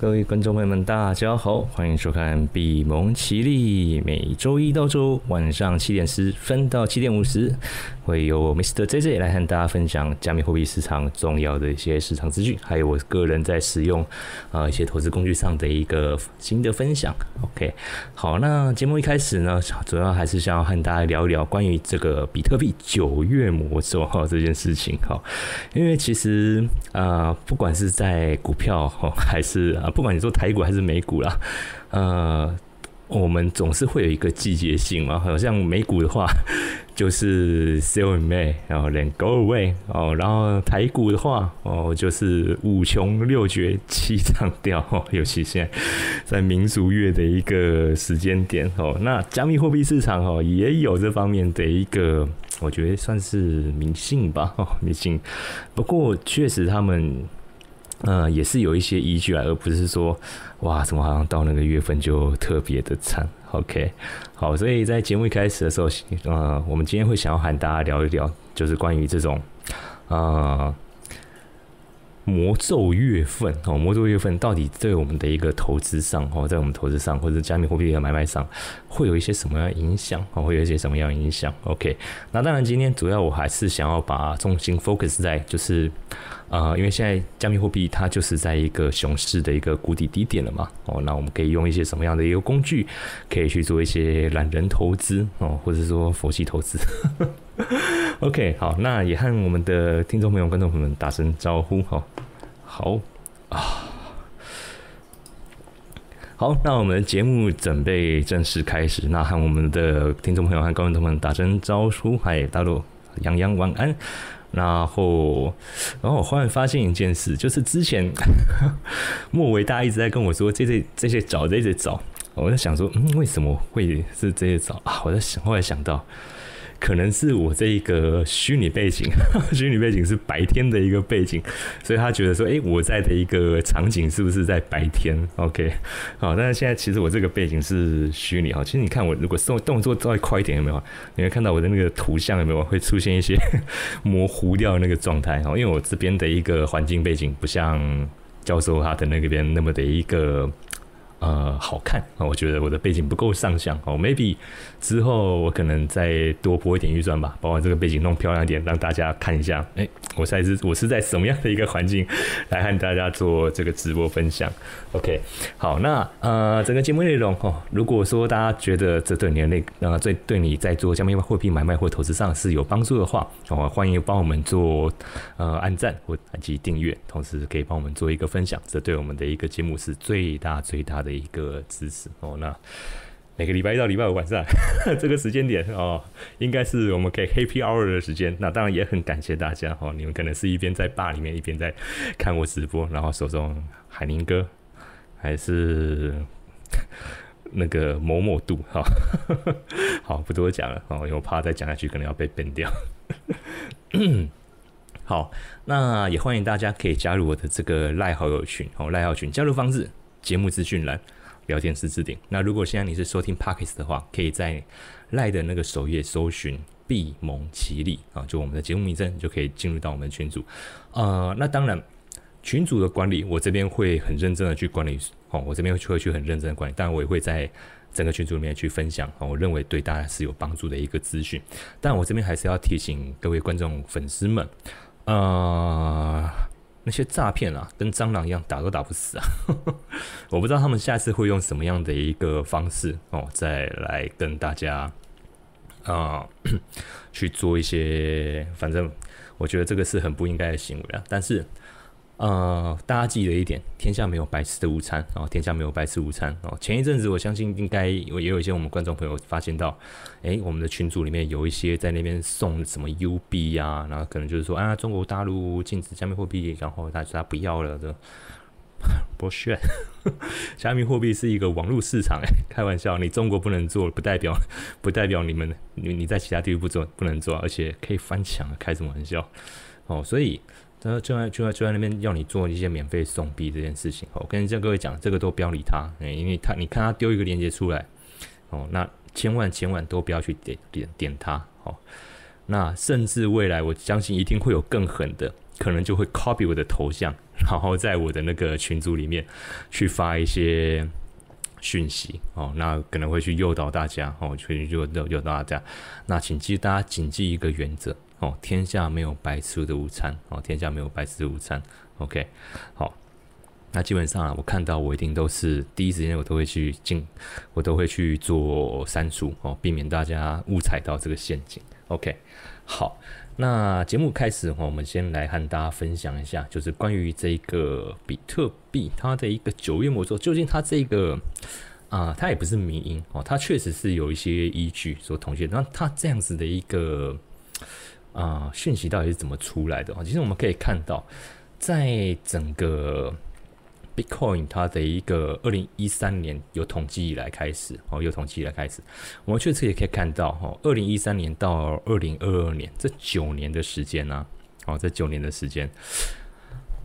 各位观众朋友们，大家好，欢迎收看《比蒙奇力》，每周一到周五晚上七点十分到七点五十，会由 Mr. JJ 来和大家分享加密货币市场重要的一些市场资讯，还有我个人在使用啊一些投资工具上的一个新的分享。OK，好，那节目一开始呢，主要还是想要和大家聊一聊关于这个比特币九月魔咒哈这件事情哈，因为其实啊，不管是在股票哈，还是。不管你说台股还是美股啦，呃，我们总是会有一个季节性嘛。好像美股的话，就是 sell in May，然后 then go away 哦。然后台股的话，哦，就是五穷六绝七上吊。尤其现在在民俗月的一个时间点哦，那加密货币市场哦也有这方面的一个，我觉得算是迷信吧，迷信。不过确实他们。嗯，也是有一些依据啊，而不是说哇，怎么好像到那个月份就特别的惨。OK，好，所以在节目一开始的时候，呃，我们今天会想要和大家聊一聊，就是关于这种啊魔咒月份哦，魔咒月份到底对我们的一个投资上哦，在我们投资上或者加密货币的买卖上，会有一些什么样影响哦，会有一些什么样影响？OK，那当然今天主要我还是想要把重心 focus 在就是。啊，因为现在加密货币它就是在一个熊市的一个谷底低点了嘛，哦，那我们可以用一些什么样的一个工具，可以去做一些懒人投资哦，或者说佛系投资。OK，好，那也和我们的听众朋友、观众朋友们打声招呼哈。好啊，好，那我们的节目准备正式开始，那和我们的听众朋友和观众朋友们打声招呼，嗨，大陆洋洋晚安。然后，然后我忽然发现一件事，就是之前 莫维大家一直在跟我说这些这些找这些找，我在想说，嗯，为什么会是这些找啊？我在想，后来想到。可能是我这一个虚拟背景，虚拟背景是白天的一个背景，所以他觉得说，哎，我在的一个场景是不是在白天？OK，好，但是现在其实我这个背景是虚拟哈。其实你看我如果动动作再快一点，有没有？你会看到我的那个图像有没有会出现一些 模糊掉那个状态哈？因为我这边的一个环境背景不像教授他的那边那么的一个。呃，好看啊！我觉得我的背景不够上相哦，maybe 之后我可能再多拨一点预算吧，把我这个背景弄漂亮一点，让大家看一下。哎，我在是，我是在什么样的一个环境来和大家做这个直播分享？OK，好，那呃，整个节目内容哦，如果说大家觉得这对你的那呃，最对你在做加密货币买卖或投资上是有帮助的话，哦，欢迎帮我们做呃按赞或按及订阅，同时可以帮我们做一个分享，这对我们的一个节目是最大最大的。的一个支持哦，那每个礼拜一到礼拜五晚上 这个时间点哦，应该是我们可以 Happy Hour 的时间。那当然也很感谢大家哦，你们可能是一边在坝里面，一边在看我直播，然后手中海宁哥还是那个某某度哈，好不多讲了哦，因为我怕再讲下去可能要被 ban 掉。好，那也欢迎大家可以加入我的这个赖好友群哦，赖好友群加入方式。节目资讯栏聊天室置顶。那如果现在你是收听 Pockets 的话，可以在赖的那个首页搜寻“闭蒙奇力”啊，就我们的节目名称，就可以进入到我们的群组。呃，那当然群组的管理，我这边会很认真的去管理哦，我这边会会去很认真的管理，当然我也会在整个群组里面去分享哦，我认为对大家是有帮助的一个资讯。但我这边还是要提醒各位观众粉丝们，呃。那些诈骗啊，跟蟑螂一样，打都打不死啊！我不知道他们下次会用什么样的一个方式哦，再来跟大家啊去做一些，反正我觉得这个是很不应该的行为啊，但是。呃，大家记得一点，天下没有白吃的午餐哦，天下没有白吃午餐哦。前一阵子，我相信应该也有一些我们观众朋友发现到，诶，我们的群组里面有一些在那边送什么 U B 呀，然后可能就是说啊，中国大陆禁止加密货币，然后大家不要了的，不炫，加密货币是一个网络市场，诶，开玩笑，你中国不能做，不代表不代表你们你你在其他地域不做不能做，而且可以翻墙，开什么玩笑哦，所以。就在就在就在那边要你做一些免费送币这件事情，我跟各位讲，这个都不要理他，因为他你看他丢一个链接出来，哦，那千万千万都不要去点点点他，哦，那甚至未来我相信一定会有更狠的，可能就会 copy 我的头像，然后在我的那个群组里面去发一些讯息哦，那可能会去诱导大家哦，去诱诱诱导大家。那请记大家谨记一个原则哦，天下没有白吃的午餐哦，天下没有白吃的午餐。OK，好。那基本上啊，我看到我一定都是第一时间，我都会去进，我都会去做删除哦，避免大家误踩到这个陷阱。OK，好，那节目开始的话，我们先来和大家分享一下，就是关于这个比特币它的一个九月魔咒，究竟它这个啊，它也不是迷因哦，它确实是有一些依据所统计。那它这样子的一个啊讯息到底是怎么出来的啊？其实我们可以看到，在整个 Bitcoin 它的一个二零一三年有统计以来开始哦，有统计以来开始，我们确实也可以看到哈，二零一三年到二零二二年这九年的时间呢，哦，这九年的时间，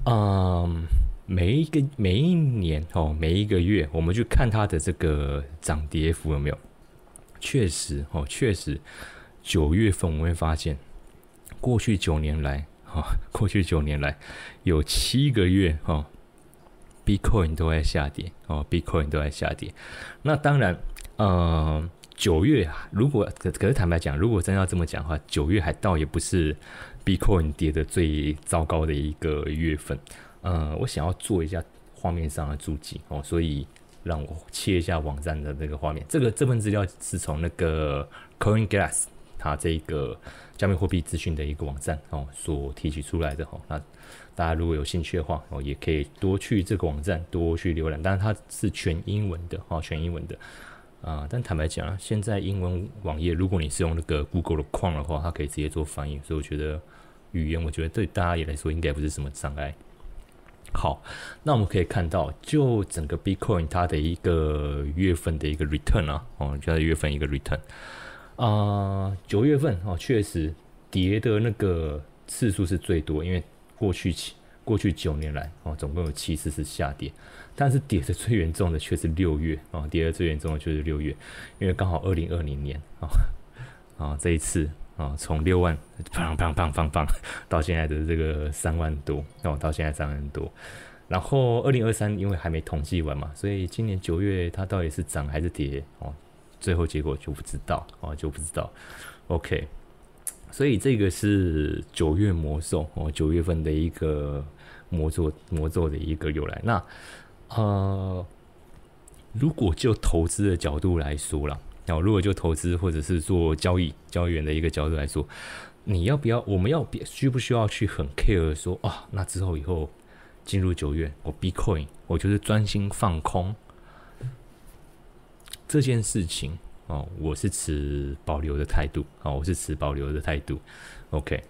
嗯，每一个每一年哦，每一个月，我们去看它的这个涨跌幅有没有？确实哦，确实九月份我们会发现，过去九年来哈，过去九年来有七个月哈。Bitcoin 都在下跌哦，Bitcoin 都在下跌。那当然，呃，九月啊，如果可可是坦白讲，如果真要这么讲的话，九月还倒也不是 Bitcoin 跌的最糟糕的一个月份。呃，我想要做一下画面上的注记哦，所以让我切一下网站的那个画面。这个这份资料是从那个 CoinGlass 它这个加密货币资讯的一个网站哦所提取出来的哦。那大家如果有兴趣的话，哦，也可以多去这个网站多去浏览。但是它是全英文的，哦，全英文的啊。但坦白讲啊，现在英文网页，如果你是用那个 Google 的框的话，它可以直接做翻译。所以我觉得语言，我觉得对大家也来说，应该不是什么障碍。好，那我们可以看到，就整个 Bitcoin 它的一个月份的一个 return 啊，哦，叫月份一个 return 啊，九月份哦，确实跌的那个次数是最多，因为过去七过去九年来哦，总共有七次是下跌，但是跌的最严重的却是六月啊，跌的最严重的却是六月，因为刚好二零二零年啊啊这一次啊，从六万砰砰砰砰砰到现在的这个三万多哦，到现在三万多，然后二零二三因为还没统计完嘛，所以今年九月它到底是涨还是跌哦，最后结果就不知道哦，就不知道，OK。所以这个是九月魔咒哦，九月份的一个魔咒魔咒的一个由来。那呃，如果就投资的角度来说了，哦，如果就投资或者是做交易交易员的一个角度来说，你要不要？我们要需不需要去很 care 说啊？那之后以后进入九月，我 Bitcoin 我就是专心放空这件事情。哦，我是持保留的态度。哦，我是持保留的态度。OK，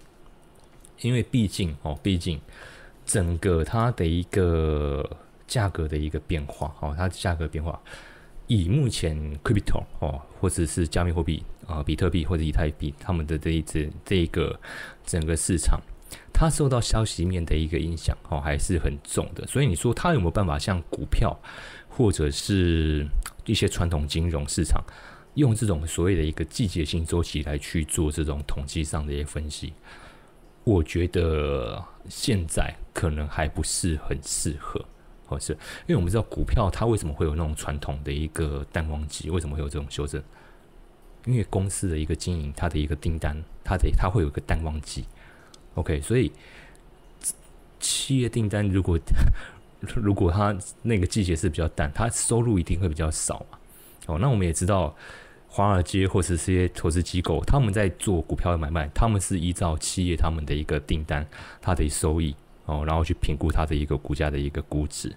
因为毕竟哦，毕竟整个它的一个价格的一个变化，哦，它的价格变化，以目前 Crypto 哦，或者是加密货币啊，比特币或者以太币，他们的这一支这一个整个市场，它受到消息面的一个影响，哦，还是很重的。所以你说它有没有办法像股票或者是一些传统金融市场？用这种所谓的一个季节性周期来去做这种统计上的一些分析，我觉得现在可能还不是很适合，或是因为我们知道股票它为什么会有那种传统的一个淡旺季，为什么会有这种修正？因为公司的一个经营，它的一个订单，它的它会有一个淡旺季。OK，所以企业订单如果 如果他那个季节是比较淡，他收入一定会比较少嘛。哦，那我们也知道。华尔街或是这些投资机构，他们在做股票的买卖，他们是依照企业他们的一个订单，它的收益哦，然后去评估它的一个股价的一个估值。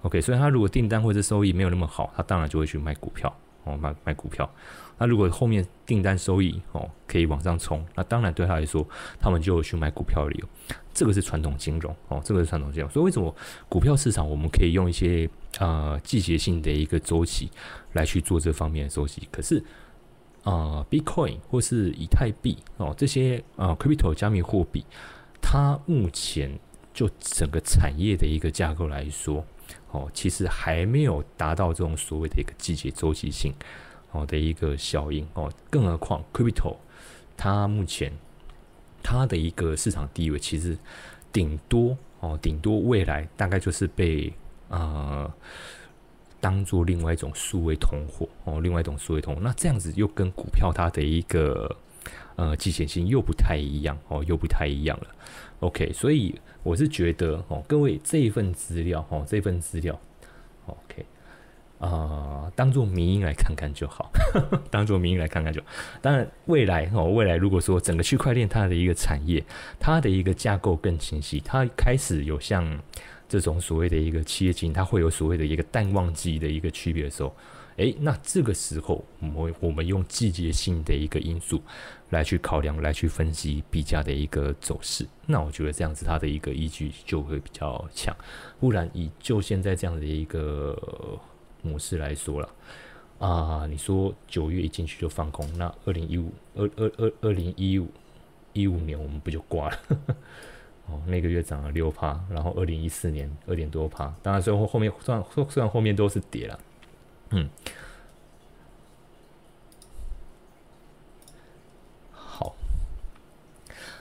OK，所以他如果订单或者收益没有那么好，他当然就会去卖股票哦，卖卖股票。那如果后面订单收益哦可以往上冲，那当然对他来说，他们就去买股票的理由。这个是传统金融哦，这个是传统金融。所以为什么股票市场我们可以用一些呃季节性的一个周期来去做这方面的收息？可是啊，Bitcoin 或是以太币哦这些啊 Crypto 加密货币，它目前就整个产业的一个架构来说哦，其实还没有达到这种所谓的一个季节周期性。哦的一个效应哦，更何况 Crypto 它目前它的一个市场地位其实顶多哦，顶多未来大概就是被呃当做另外一种数位通货哦，另外一种数位通货。那这样子又跟股票它的一个呃季节性又不太一样哦，又不太一样了。OK，所以我是觉得哦，各位这一份资料哦，这份资料 OK 啊，当做民音 来看看就好，当做民音来看看就。当然，未来哦，未来如果说整个区块链它的一个产业，它的一个架构更清晰，它开始有像这种所谓的一个企业经，它会有所谓的一个淡旺季的一个区别的时候。诶，那这个时候，我们我们用季节性的一个因素来去考量，来去分析币价的一个走势。那我觉得这样子，它的一个依据就会比较强。不然，以就现在这样的一个模式来说了，啊，你说九月一进去就放空，那二零一五二二二二零一五一五年我们不就挂了？哦，那个月涨了六趴，然后二零一四年二点多趴，当然最后后面虽然虽然后面都是跌了。嗯，好，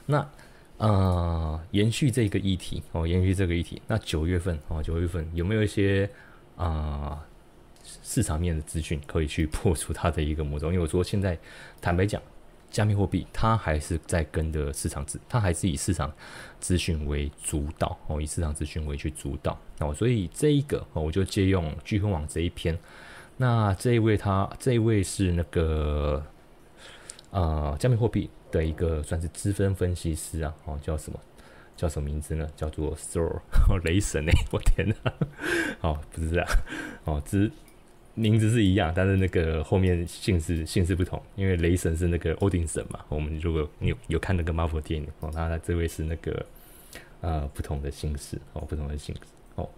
那呃，延续这个议题哦，延续这个议题。那九月份哦，九月份有没有一些啊市场面的资讯可以去破除它的一个魔咒？因为我说现在坦白讲，加密货币它还是在跟的市场资，它还是以市场资讯为主导哦，以市场资讯为去主导哦，所以这一个哦，我就借用聚分网这一篇。那这一位他这一位是那个呃加密货币的一个算是资深分析师啊，哦叫什么叫什么名字呢？叫做 Thor 雷神哎，我天哪！哦不是啊，哦资名字是一样，但是那个后面姓氏姓氏不同，因为雷神是那个欧丁神嘛。我们如果有有看那个 Marvel 电影哦，他这位是那个呃不同的姓氏哦，不同的姓氏哦。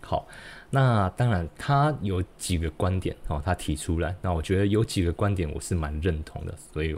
好。那当然，他有几个观点哦，他提出来。那我觉得有几个观点我是蛮认同的，所以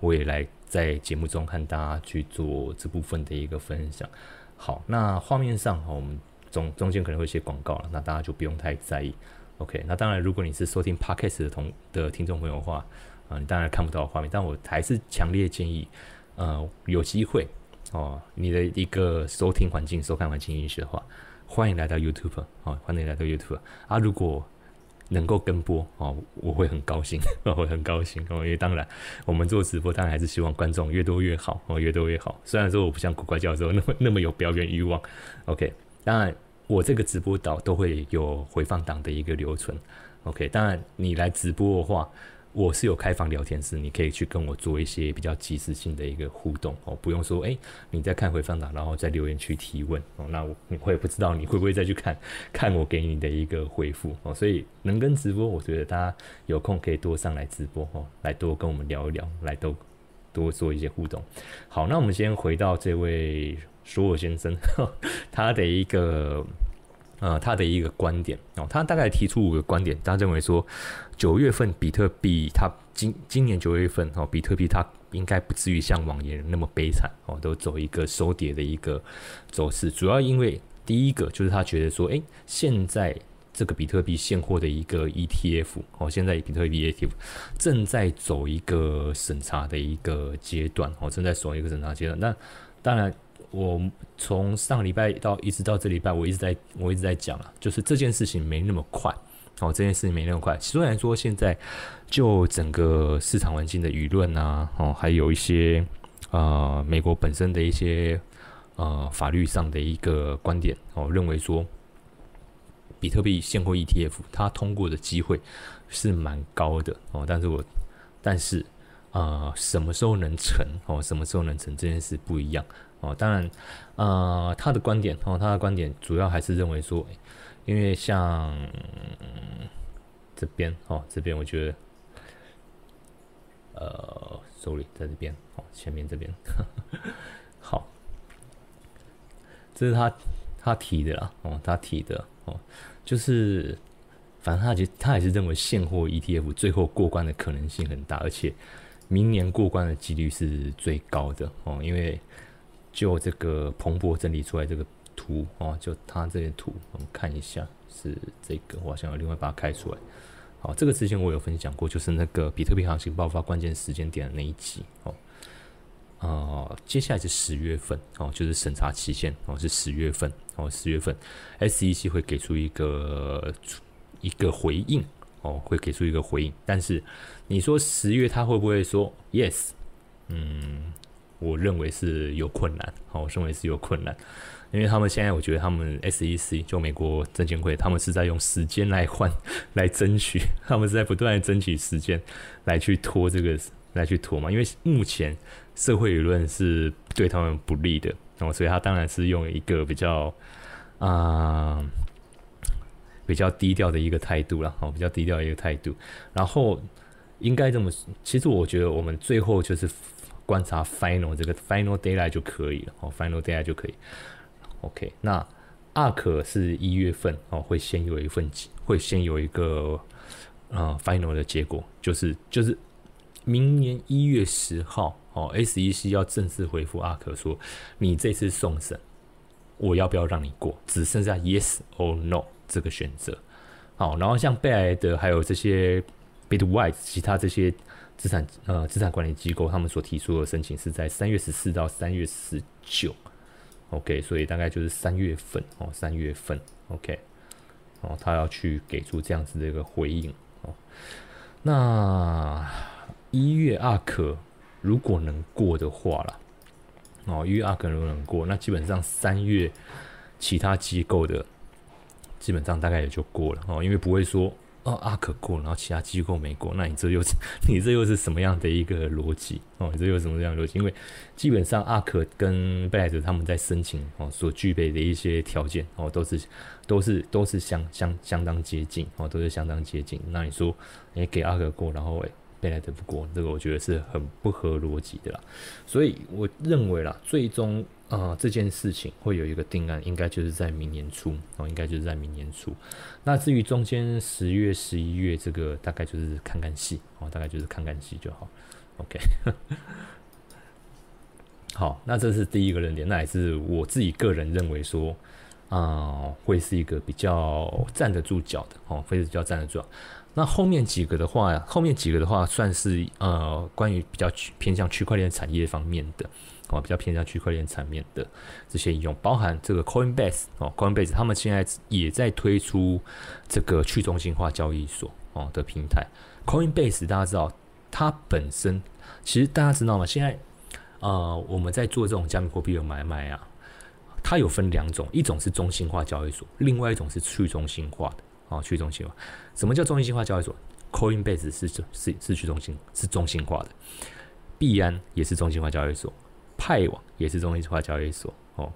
我也来在节目中和大家去做这部分的一个分享。好，那画面上哈，我们中中间可能会写广告了，那大家就不用太在意。OK，那当然，如果你是收听 Podcast 的同的听众朋友的话，啊，你当然看不到画面，但我还是强烈建议，呃，有机会哦，你的一个收听环境、收看环境允许的话。欢迎来到 YouTube 哦，欢迎来到 YouTube 啊！如果能够跟播哦，我会很高兴，我会很高兴哦。因为当然，我们做直播当然还是希望观众越多越好哦，越多越好。虽然说我不像古怪教授那么那么有表演欲望，OK。当然，我这个直播岛都会有回放档的一个留存，OK。当然，你来直播的话。我是有开放聊天室，你可以去跟我做一些比较即时性的一个互动哦，不用说哎，你在看回放档，然后在留言区提问哦，那我我也不知道你会不会再去看 看我给你的一个回复哦，所以能跟直播，我觉得大家有空可以多上来直播哦，来多跟我们聊一聊，来多多做一些互动。好，那我们先回到这位索尔先生 他的一个。呃，他的一个观点哦，他大概提出五个观点，他认为说，九月份比特币它今今年九月份哦，比特币它应该不至于像往年那么悲惨哦，都走一个收跌的一个走势。主要因为第一个就是他觉得说，诶，现在这个比特币现货的一个 ETF 哦，现在比特币 ETF 正在走一个审查的一个阶段哦，正在走一个审查阶段。那当然。我从上礼拜到一直到这礼拜，我一直在我一直在讲啊，就是这件事情没那么快哦，这件事情没那么快。虽然说现在就整个市场环境的舆论啊，哦，还有一些呃美国本身的一些呃法律上的一个观点哦，认为说比特币现货 ETF 它通过的机会是蛮高的哦，但是我但是啊什么时候能成哦，什么时候能成这件事不一样。哦，当然，呃，他的观点哦，他的观点主要还是认为说，因为像这边哦，这边我觉得，呃，sorry，在这边哦，前面这边，好，这是他他提的啦，哦，他提的哦，就是反正他其实他也是认为现货 ETF 最后过关的可能性很大，而且明年过关的几率是最高的哦，因为。就这个彭博整理出来这个图哦，就它这些图，我们看一下，是这个，我好像要另外把它开出来。好，这个之前我有分享过，就是那个比特币行情爆发关键时间点的那一集哦。呃，接下来是十月份哦，就是审查期限哦，是十月份哦，十月份 SEC 会给出一个一个回应哦，会给出一个回应。但是你说十月他会不会说 yes？嗯，我认为是有困难，好，我认为是有困难，因为他们现在我觉得他们 SEC 就美国证监会，他们是在用时间来换 来争取，他们是在不断的争取时间来去拖这个。来去拖嘛，因为目前社会舆论是对他们不利的，然后所以他当然是用一个比较啊比较低调的一个态度了，好，比较低调一个态度。然后应该这么，其实我觉得我们最后就是观察 final 这个 final d a y l i g h t 就可以了，哦，final d a y l i g h t 就可以。OK，那 ARK 是一月份哦，会先有一份，会先有一个呃 final 的结果，就是就是。明年一月十号，哦，SEC 要正式回复阿可说，你这次送审，我要不要让你过？只剩下 yes or no 这个选择。好，然后像贝莱德还有这些 Bitwise 其他这些资产呃资产管理机构，他们所提出的申请是在三月十四到三月十九。OK，所以大概就是三月份哦，三月份 OK，哦，他要去给出这样子的一个回应哦，那。一月阿可如果能过的话了，哦，一月阿可如果能过，那基本上三月其他机构的基本上大概也就过了哦，因为不会说哦阿可过，然后其他机构没过，那你这又是 你这又是什么样的一个逻辑哦？你这又是什么样的逻辑？因为基本上阿可跟贝莱德他们在申请哦所具备的一些条件哦都是都是都是相相相当接近哦，都是相当接近。那你说你给阿可过，然后。贝莱德不过，这个我觉得是很不合逻辑的啦，所以我认为啦，最终啊这件事情会有一个定案，应该就是在明年初哦，应该就是在明年初。那至于中间十月、十一月这个，大概就是看看戏哦，大概就是看看戏就好。OK，好，那这是第一个论点，那也是我自己个人认为说啊，会是一个比较站得住脚的哦，会是比较站得住。那后面几个的话，后面几个的话算是呃，关于比较偏向区块链产业方面的哦，比较偏向区块链产业的这些应用，包含这个 Coinbase 哦，Coinbase 他们现在也在推出这个去中心化交易所哦的平台。Coinbase 大家知道，它本身其实大家知道吗？现在呃，我们在做这种加密货币的买卖啊，它有分两种，一种是中心化交易所，另外一种是去中心化的。哦，去中心化。什么叫中心化交易所？Coinbase 是是是去中心，是中心化的。币安也是中心化交易所，派网也是中心化交易所。哦，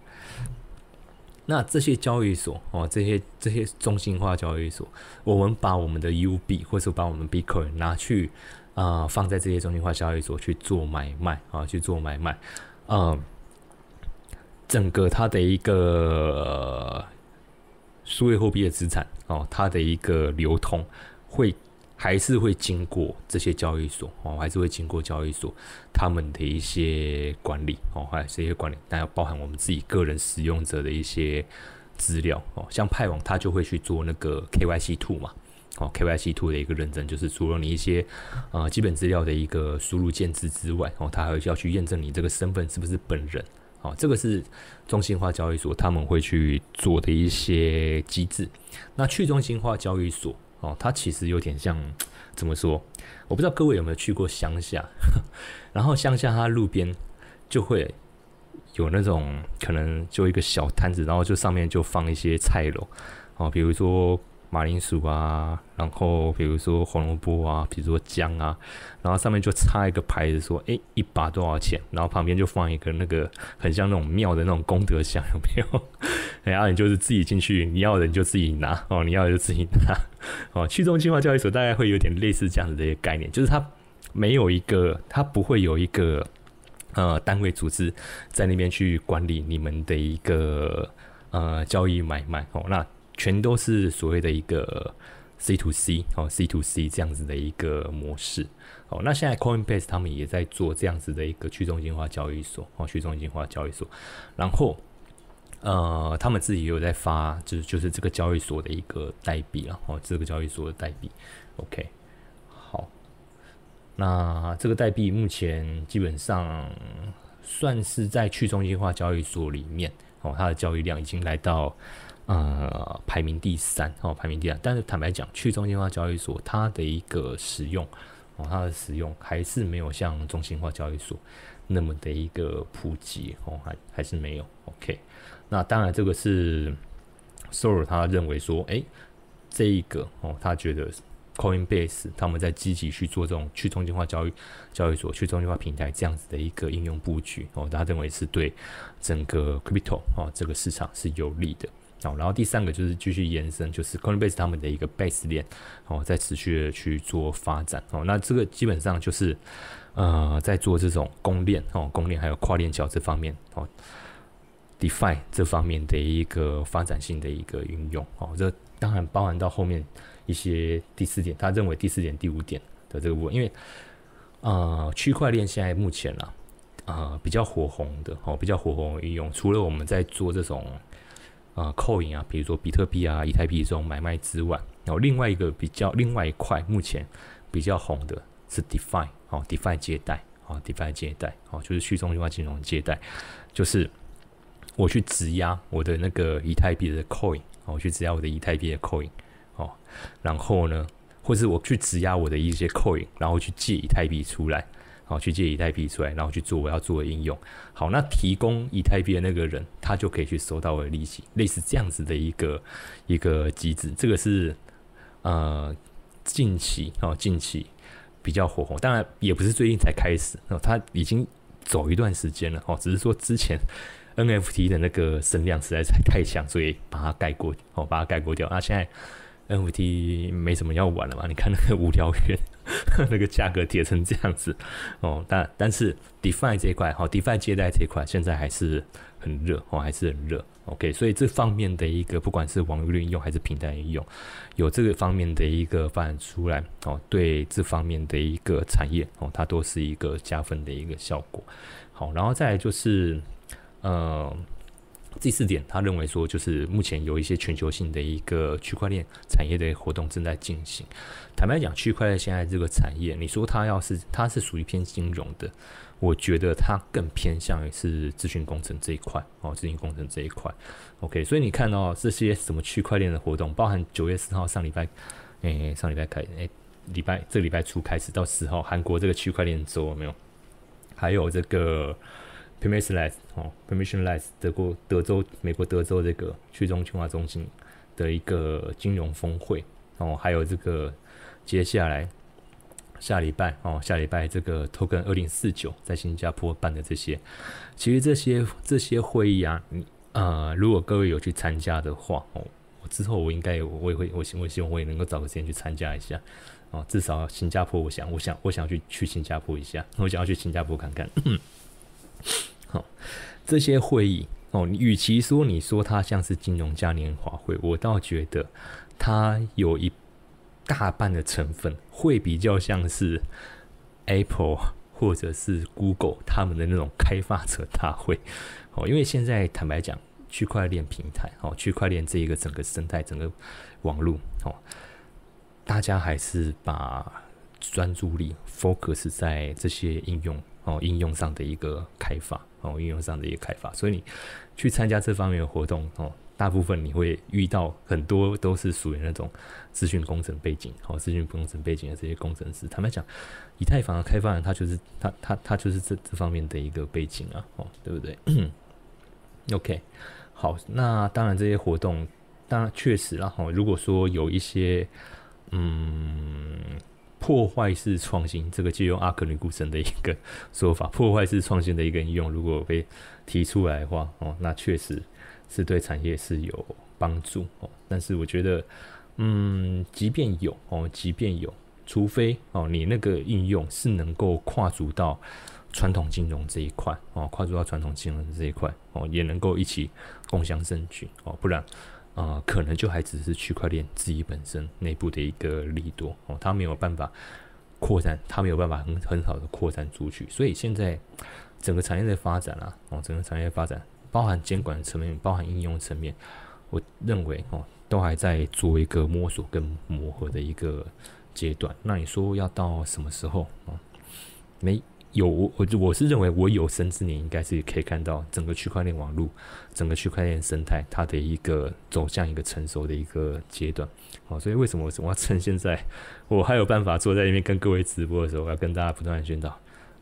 那这些交易所哦，这些这些中心化交易所，我们把我们的 U 币，或者把我们 Bitcoin 拿去啊，放在这些中心化交易所去做买卖啊，去做买卖。嗯，整个它的一个。数位货币的资产哦，它的一个流通会还是会经过这些交易所哦，还是会经过交易所他们的一些管理哦，还是一些管理，但要包含我们自己个人使用者的一些资料哦，像派网它就会去做那个 KYC two 嘛，哦 KYC two 的一个认证，就是除了你一些呃基本资料的一个输入建制之外，哦，它还要去验证你这个身份是不是本人。哦，这个是中心化交易所他们会去做的一些机制。那去中心化交易所哦，它其实有点像怎么说？我不知道各位有没有去过乡下，然后乡下它路边就会有那种可能就一个小摊子，然后就上面就放一些菜楼哦，比如说。马铃薯啊，然后比如说红萝卜啊，比如说姜啊，然后上面就插一个牌子说，哎，一把多少钱？然后旁边就放一个那个很像那种庙的那种功德箱，有没有？然 后你就是自己进去，你要的你就自己拿哦，你要的就自己拿哦。去中心化交易所大概会有点类似这样子的一个概念，就是它没有一个，它不会有一个呃单位组织在那边去管理你们的一个呃交易买卖哦，那。全都是所谓的一个 C to C 哦，C to C 这样子的一个模式哦。那现在 Coinbase 他们也在做这样子的一个去中心化交易所哦，去中心化交易所。然后呃，他们自己也有在发，就是就是这个交易所的一个代币了哦，这个交易所的代币。OK，好，那这个代币目前基本上算是在去中心化交易所里面哦，它的交易量已经来到呃排名第三哦，排名第三。但是坦白讲，去中心化交易所它的一个使用哦，它的使用还是没有像中心化交易所那么的一个普及哦，还还是没有。OK，那当然这个是 s o r 他认为说，哎，这一个哦，他觉得。Coinbase 他们在积极去做这种去中心化交易交易所、去中心化平台这样子的一个应用布局哦，他认为是对整个 Crypto 哦这个市场是有利的哦。然后第三个就是继续延伸，就是 Coinbase 他们的一个 Base 链哦，在持续的去做发展哦。那这个基本上就是呃在做这种公链哦、公链还有跨链桥这方面哦，DeFi 这方面的一个发展性的一个运用哦。这当然包含到后面。一些第四点，他认为第四点、第五点的这个部分，因为呃，区块链现在目前啊，呃，比较火红的哦，比较火红的应用，除了我们在做这种呃扣银啊，比如说比特币啊、以太币这种买卖之外，然后另外一个比较另外一块目前比较红的是 DeFi 哦，DeFi 借贷啊，DeFi 借贷哦，就是去中心化金融借贷，就是我去质押我的那个以太币的 Coin 哦，我去质押我的以太币的 Coin。哦，然后呢，或是我去质押我的一些 coin，然后去借以太币出来，好，去借以太币出来，然后去做我要做的应用。好，那提供以太币的那个人，他就可以去收到我的利息，类似这样子的一个一个机制。这个是呃近期哦，近期比较火红，当然也不是最近才开始哦，他已经走一段时间了哦，只是说之前 NFT 的那个声量实在是太强，所以把它盖过哦，把它盖过掉。那现在。NFT 没什么要玩了嘛？你看那个无聊猿，那个价格跌成这样子哦。但但是 DeFi 这一块，好，DeFi 借贷这一块现在还是很热哦，还是很热。OK，所以这方面的一个，不管是网络应用还是平台应用，有这个方面的一个发展出来哦，对这方面的一个产业哦，它都是一个加分的一个效果。好，然后再来就是呃。第四点，他认为说，就是目前有一些全球性的一个区块链产业的活动正在进行。坦白讲，区块链现在这个产业，你说它要是它是属于偏金融的，我觉得它更偏向于是资讯工程这一块哦，资讯工程这一块。OK，所以你看到这些什么区块链的活动，包含九月四号上礼拜，诶，上礼拜开，诶，礼拜这礼拜初开始到十号，韩国这个区块链周有没有？还有这个。Permissionless 哦，Permissionless 德国德州美国德州这个去中心化中心的一个金融峰会哦，还有这个接下来下礼拜哦，下礼拜这个 Token 二零四九在新加坡办的这些，其实这些这些会议啊，你呃，如果各位有去参加的话哦，我之后我应该我也会我希我希望我也能够找个时间去参加一下哦，至少新加坡，我想我想我想去去新加坡一下，我想要去新加坡看看。好，这些会议哦，与其说你说它像是金融嘉年华会，我倒觉得它有一大半的成分会比较像是 Apple 或者是 Google 他们的那种开发者大会哦，因为现在坦白讲，区块链平台哦，区块链这一个整个生态、整个网络哦，大家还是把专注力 focus 在这些应用。哦，应用上的一个开发，哦，应用上的一个开发，所以你去参加这方面的活动，哦，大部分你会遇到很多都是属于那种资讯工程背景，哦，资讯工程背景的这些工程师。坦白讲，以太坊的开发人，他就是他他他就是这这方面的一个背景啊，哦，对不对？OK，好，那当然这些活动，当然确实啦，哈，如果说有一些，嗯。破坏式创新，这个借用阿克女股神的一个说法，破坏式创新的一个应用，如果被提出来的话，哦，那确实是对产业是有帮助哦。但是我觉得，嗯，即便有哦，即便有，除非哦，你那个应用是能够跨足到传统金融这一块哦，跨足到传统金融这一块哦，也能够一起共享证据哦，不然。啊，可能就还只是区块链自己本身内部的一个利多哦，它没有办法扩展，它没有办法很很好的扩展出去，所以现在整个产业的发展啊，哦，整个产业发展包含监管层面，包含应用层面，我认为哦，都还在做一个摸索跟磨合的一个阶段。那你说要到什么时候啊？没有我我是认为我有生之年应该是可以看到整个区块链网络、整个区块链生态它的一个走向一个成熟的一个阶段。好，所以为什么我要趁现在我还有办法坐在那边跟各位直播的时候，我要跟大家不断的宣导，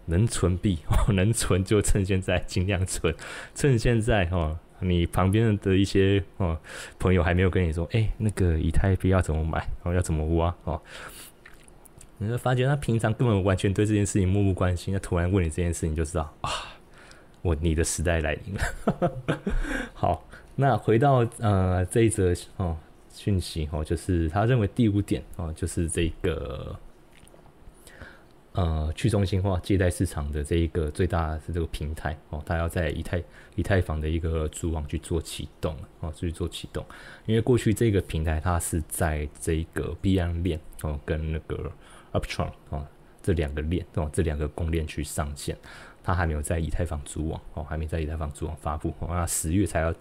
能存币哦，能存就趁现在尽量存，趁现在哈。你旁边的一些哦朋友还没有跟你说，哎，那个以太币要怎么买，然哦要怎么挖哦，你会发觉他平常根本完全对这件事情漠不关心，他突然问你这件事情，就知道啊，我你的时代来临了。好，那回到呃这一则哦讯息哦，就是他认为第五点哦，就是这个。呃，去中心化借贷市场的这一个最大是这个平台哦，它要在以太以太坊的一个主网去做启动哦，去做启动。因为过去这个平台它是在这个 b 安链哦跟那个 Uptron 哦这两个链哦这两个公链去上线，它还没有在以太坊主网哦，还没在以太坊主网发布哦，那十月才要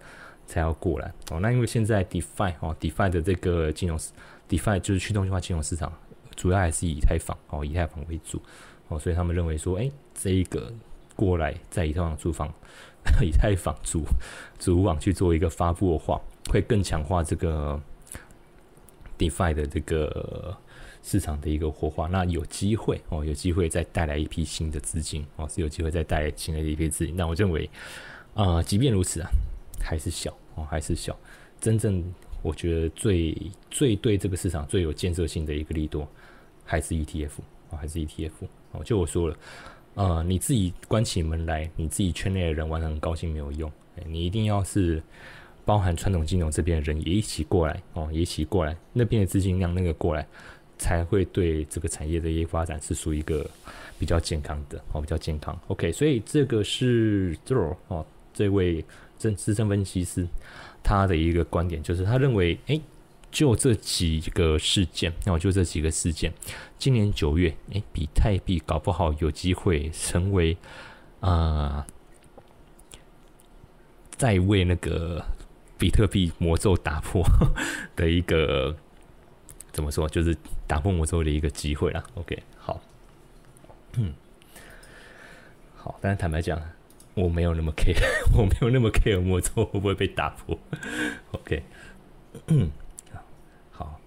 才要过来哦。那因为现在 DeFi 哦 DeFi 的这个金融 DeFi 就是去中心化金融市场。主要还是以太坊哦，以太坊为主哦，所以他们认为说，哎，这一个过来在以太坊主房，以太坊主主网去做一个发布的话，会更强化这个 DeFi 的这个市场的一个活化。那有机会哦，有机会再带来一批新的资金哦，是有机会再带来新的一批资金。那我认为，啊，即便如此啊，还是小哦，还是小。真正我觉得最最对这个市场最有建设性的一个利多。还是 ETF 哦，还是 ETF 哦。就我说了，呃，你自己关起门来，你自己圈内的人玩的很高兴没有用，你一定要是包含传统金融这边的人也一起过来哦，也一起过来，那边的资金量那个过来，才会对这个产业的一个发展是属于一个比较健康的哦，比较健康。OK，所以这个是 Zero 哦，这位资资深分析师他的一个观点，就是他认为，哎。就这几个事件，那我就这几个事件，今年九月，哎，比特币搞不好有机会成为啊，在为那个比特币魔咒打破的一个怎么说，就是打破魔咒的一个机会啦。OK，好，嗯，好，但是坦白讲，我没有那么 care，我没有那么 care 魔咒会不会被打破。OK，嗯。好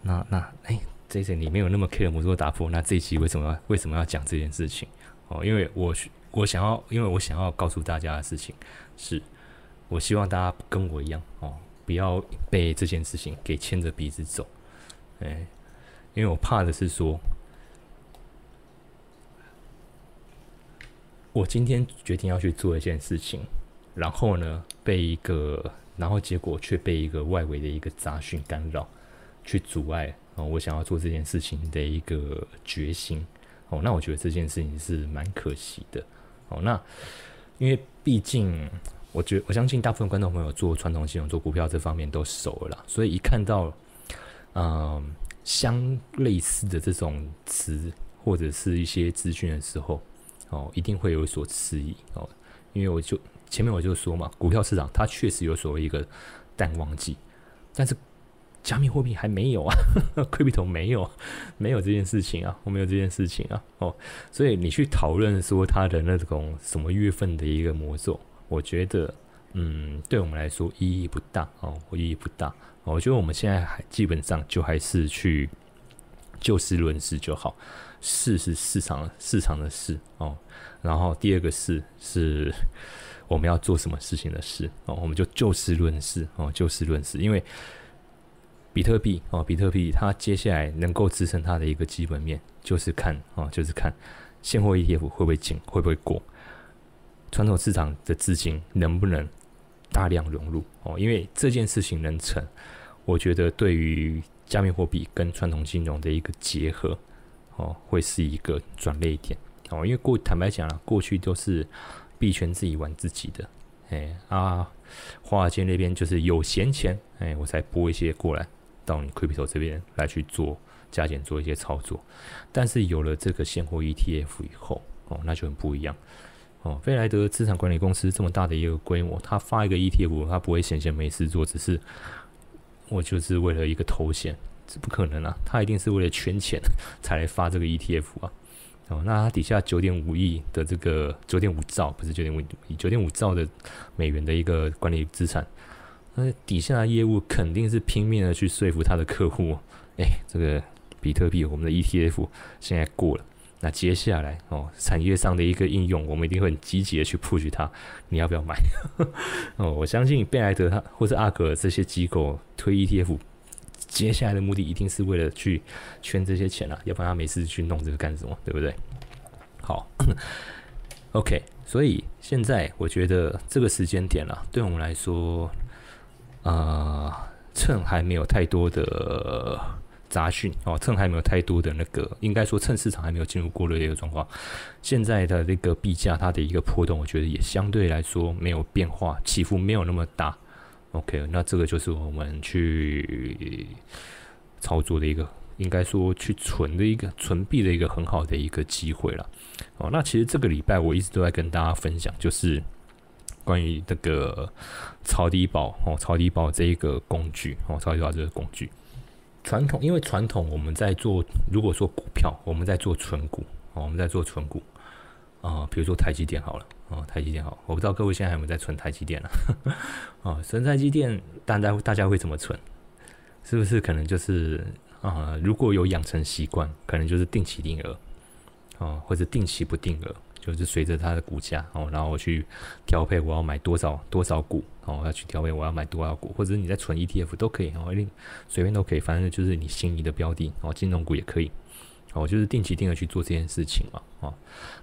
那那哎，J J，你没有那么 care 魔咒打破，那这一期为什么要为什么要讲这件事情？哦，因为我我想要，因为我想要告诉大家的事情是，我希望大家跟我一样哦，不要被这件事情给牵着鼻子走。哎，因为我怕的是说，我今天决定要去做一件事情，然后呢，被一个，然后结果却被一个外围的一个杂讯干扰。去阻碍哦，我想要做这件事情的一个决心哦，那我觉得这件事情是蛮可惜的哦。那因为毕竟，我觉我相信大部分观众朋友做传统金融、做股票这方面都熟了啦，所以一看到嗯相类似的这种词或者是一些资讯的时候哦，一定会有所迟疑哦。因为我就前面我就说嘛，股票市场它确实有所谓一个淡旺季，但是。加密货币还没有啊，Crypto 没有，没有这件事情啊，我没有这件事情啊，哦，所以你去讨论说它的那种什么月份的一个魔咒，我觉得，嗯，对我们来说意义不大哦，意义不大。我觉得我们现在还基本上就还是去就事论事就好，事是市场市场的事哦，然后第二个事是 我们要做什么事情的事哦，我们就就事论事哦，就事论事，因为。比特币哦，比特币它接下来能够支撑它的一个基本面，就是看哦，就是看现货 ETF 会不会进，会不会过传统市场的资金能不能大量融入？哦，因为这件事情能成，我觉得对于加密货币跟传统金融的一个结合哦，会是一个转捩点。哦，因为过坦白讲啊，过去都是币圈自己玩自己的，哎啊，华尔街那边就是有闲钱，哎，我才拨一些过来。到你 Crypto 这边来去做加减做一些操作，但是有了这个现货 ETF 以后，哦，那就很不一样。哦。菲莱德资产管理公司这么大的一个规模，他发一个 ETF，他不会闲闲没事做，只是我就是为了一个头衔，这不可能啊！他一定是为了圈钱才来发这个 ETF 啊。哦，那它底下九点五亿的这个九点五兆不是九点五亿，九点五兆的美元的一个管理资产，那底下的业务肯定是拼命的去说服他的客户，哎，这个比特币我们的 ETF 现在过了，那接下来哦，产业上的一个应用，我们一定会很积极的去 push 它，你要不要买？哦，我相信贝莱德他或者阿格这些机构推 ETF。接下来的目的一定是为了去圈这些钱啊，要不然他没事去弄这个干什么？对不对？好，OK，所以现在我觉得这个时间点啊，对我们来说，啊，趁还没有太多的杂讯哦，趁还没有太多的那个，应该说趁市场还没有进入过热的一个状况，现在的那个币价它的一个波动，我觉得也相对来说没有变化，起伏没有那么大。OK，那这个就是我们去操作的一个，应该说去存的一个存币的一个很好的一个机会了。哦，那其实这个礼拜我一直都在跟大家分享，就是关于这个超低保哦，超低保这一个工具哦，超低保这个工具。传统因为传统我们在做，如果说股票我们在做存股哦，我们在做存股啊，比如说台积电好了。哦，台积电好，我不知道各位现在有没有在存台积电了。哦，存台积电，大家大家会怎么存？是不是可能就是啊？如果有养成习惯，可能就是定期定额，哦，或者定期不定额，就是随着它的股价哦，然后我去调配我要买多少多少股哦，我要去调配我要买多少股，或者你在存 ETF 都可以哦，随便都可以，反正就是你心仪的标的哦，金融股也可以。哦，就是定期定额去做这件事情嘛，哦，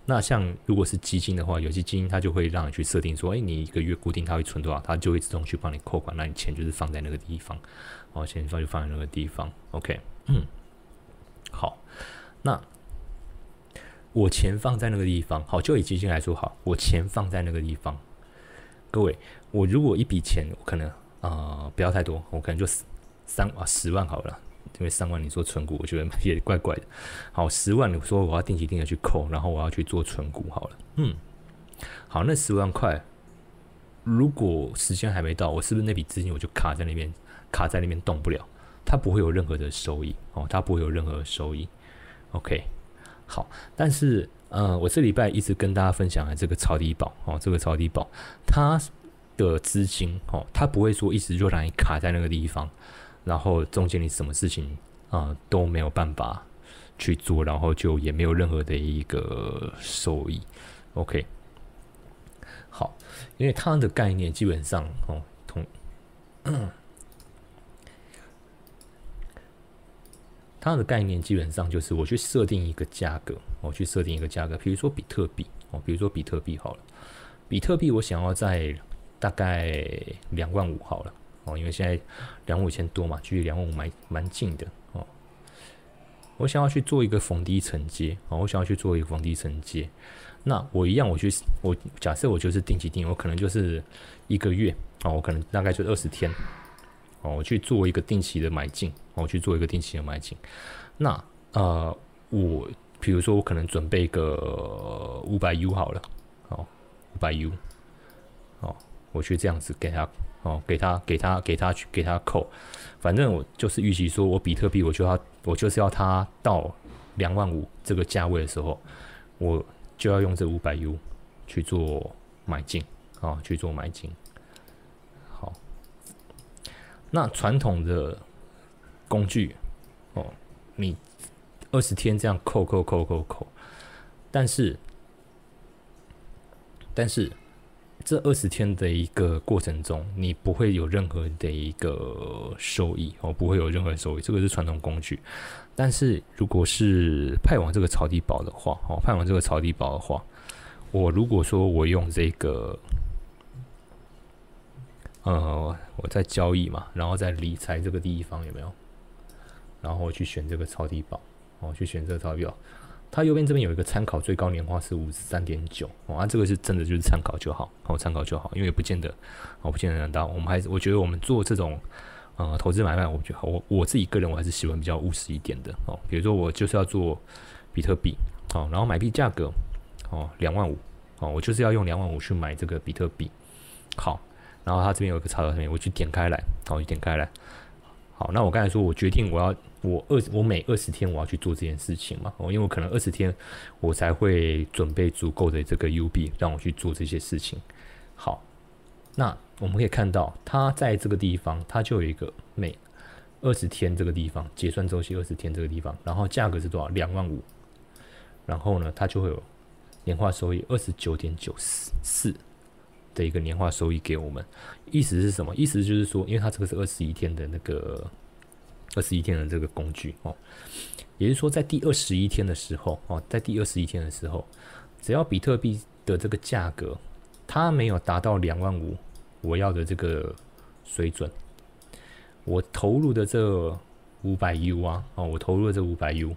那像如果是基金的话，有些基金它就会让你去设定说，哎，你一个月固定它会存多少，它就会自动去帮你扣款，那你钱就是放在那个地方，哦，钱放就放在那个地方，OK，嗯，好，那我钱放在那个地方，好，就以基金来说，好，我钱放在那个地方，各位，我如果一笔钱，我可能啊不要太多，我可能就三啊十万好了。因为三万你做存股，我觉得也怪怪的。好，十万你说我要定期定额去扣，然后我要去做存股好了。嗯，好，那十万块，如果时间还没到，我是不是那笔资金我就卡在那边，卡在那边动不了？它不会有任何的收益哦，它不会有任何的收益。OK，好，但是呃，我这礼拜一直跟大家分享的这个超低保哦，这个超低保它的资金哦，它不会说一直就让你卡在那个地方。然后中间你什么事情啊都没有办法去做，然后就也没有任何的一个收益。OK，好，因为它的概念基本上哦同，它的概念基本上就是我去设定一个价格，我去设定一个价格，比如说比特币哦，比如说比特币好了，比特币我想要在大概两万五好了。哦，因为现在两万五千多嘛，距离两万五蛮蛮近的哦。我想要去做一个逢低承接哦，我想要去做一个逢低承接。那我一样，我去我假设我就是定期定，我可能就是一个月哦，我可能大概就二十天哦，我去做一个定期的买进，我去做一个定期的买进。那呃，我比如说我可能准备个五百 U 好了，哦，五百 U，哦，我去这样子给他。哦，给他，给他，给他去，给他扣，反正我就是预期说，我比特币，我就要，我就是要它到两万五这个价位的时候，我就要用这五百 U 去做买进，啊，去做买进。好，那传统的工具，哦，你二十天这样扣扣扣扣扣，但是，但是。这二十天的一个过程中，你不会有任何的一个收益哦，不会有任何收益。这个是传统工具，但是如果是派往这个草地宝的话，哦，派往这个草地宝的话，我如果说我用这个，呃，我在交易嘛，然后在理财这个地方有没有？然后去选这个超低保，哦，去选这个超低保。它右边这边有一个参考，最高年化是五十三点九哦，啊，这个是真的就是参考就好，哦，参考就好，因为不见得，哦，不见得能到。我们还是我觉得我们做这种呃投资买卖，我觉得我我自己个人我还是喜欢比较务实一点的哦。比如说我就是要做比特币，哦，然后买币价格哦两万五，哦，我就是要用两万五去买这个比特币，好，然后它这边有一个插头上面，我去点开来，好，去点开来，好，那我刚才说，我决定我要我二我每二十天我要去做这件事情嘛，哦，因为我可能二十天我才会准备足够的这个 UB 让我去做这些事情。好，那我们可以看到，它在这个地方，它就有一个每二十天这个地方结算周期二十天这个地方，然后价格是多少？两万五，然后呢，它就会有年化收益二十九点九四四。的一个年化收益给我们，意思是什么？意思就是说，因为它这个是二十一天的那个二十一天的这个工具哦，也就是说，在第二十一天的时候哦，在第二十一天的时候，只要比特币的这个价格它没有达到两万五我要的这个水准，我投入的这五百 U 啊哦，我投入的这五百 U，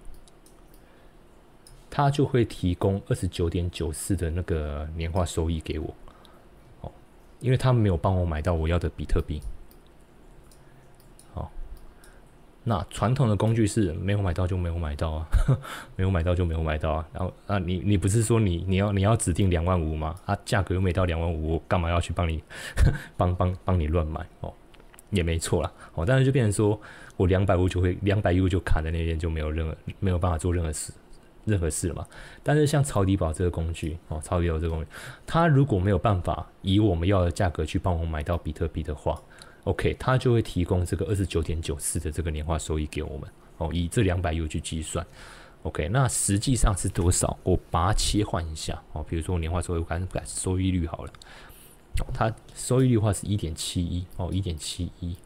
它就会提供二十九点九四的那个年化收益给我。因为他没有帮我买到我要的比特币，好，那传统的工具是没有买到就没有买到啊，没有买到就没有买到啊。然后啊，你你不是说你你要你要指定两万五吗？啊，价格又没到两万五，我干嘛要去帮你 帮帮帮你乱买哦？也没错啦，哦，但是就变成说我两百五就会两百 U 就卡在那边，就没有任何没有办法做任何事。任何事了嘛？但是像抄底宝这个工具哦，抄底宝这个工具，它如果没有办法以我们要的价格去帮我买到比特币的话，OK，它就会提供这个二十九点九四的这个年化收益给我们哦，以这两百 U 去计算，OK，那实际上是多少？我把它切换一下哦，比如说年化收益，我看改收益率好了，它收益率的话是一点七一哦，一点七一。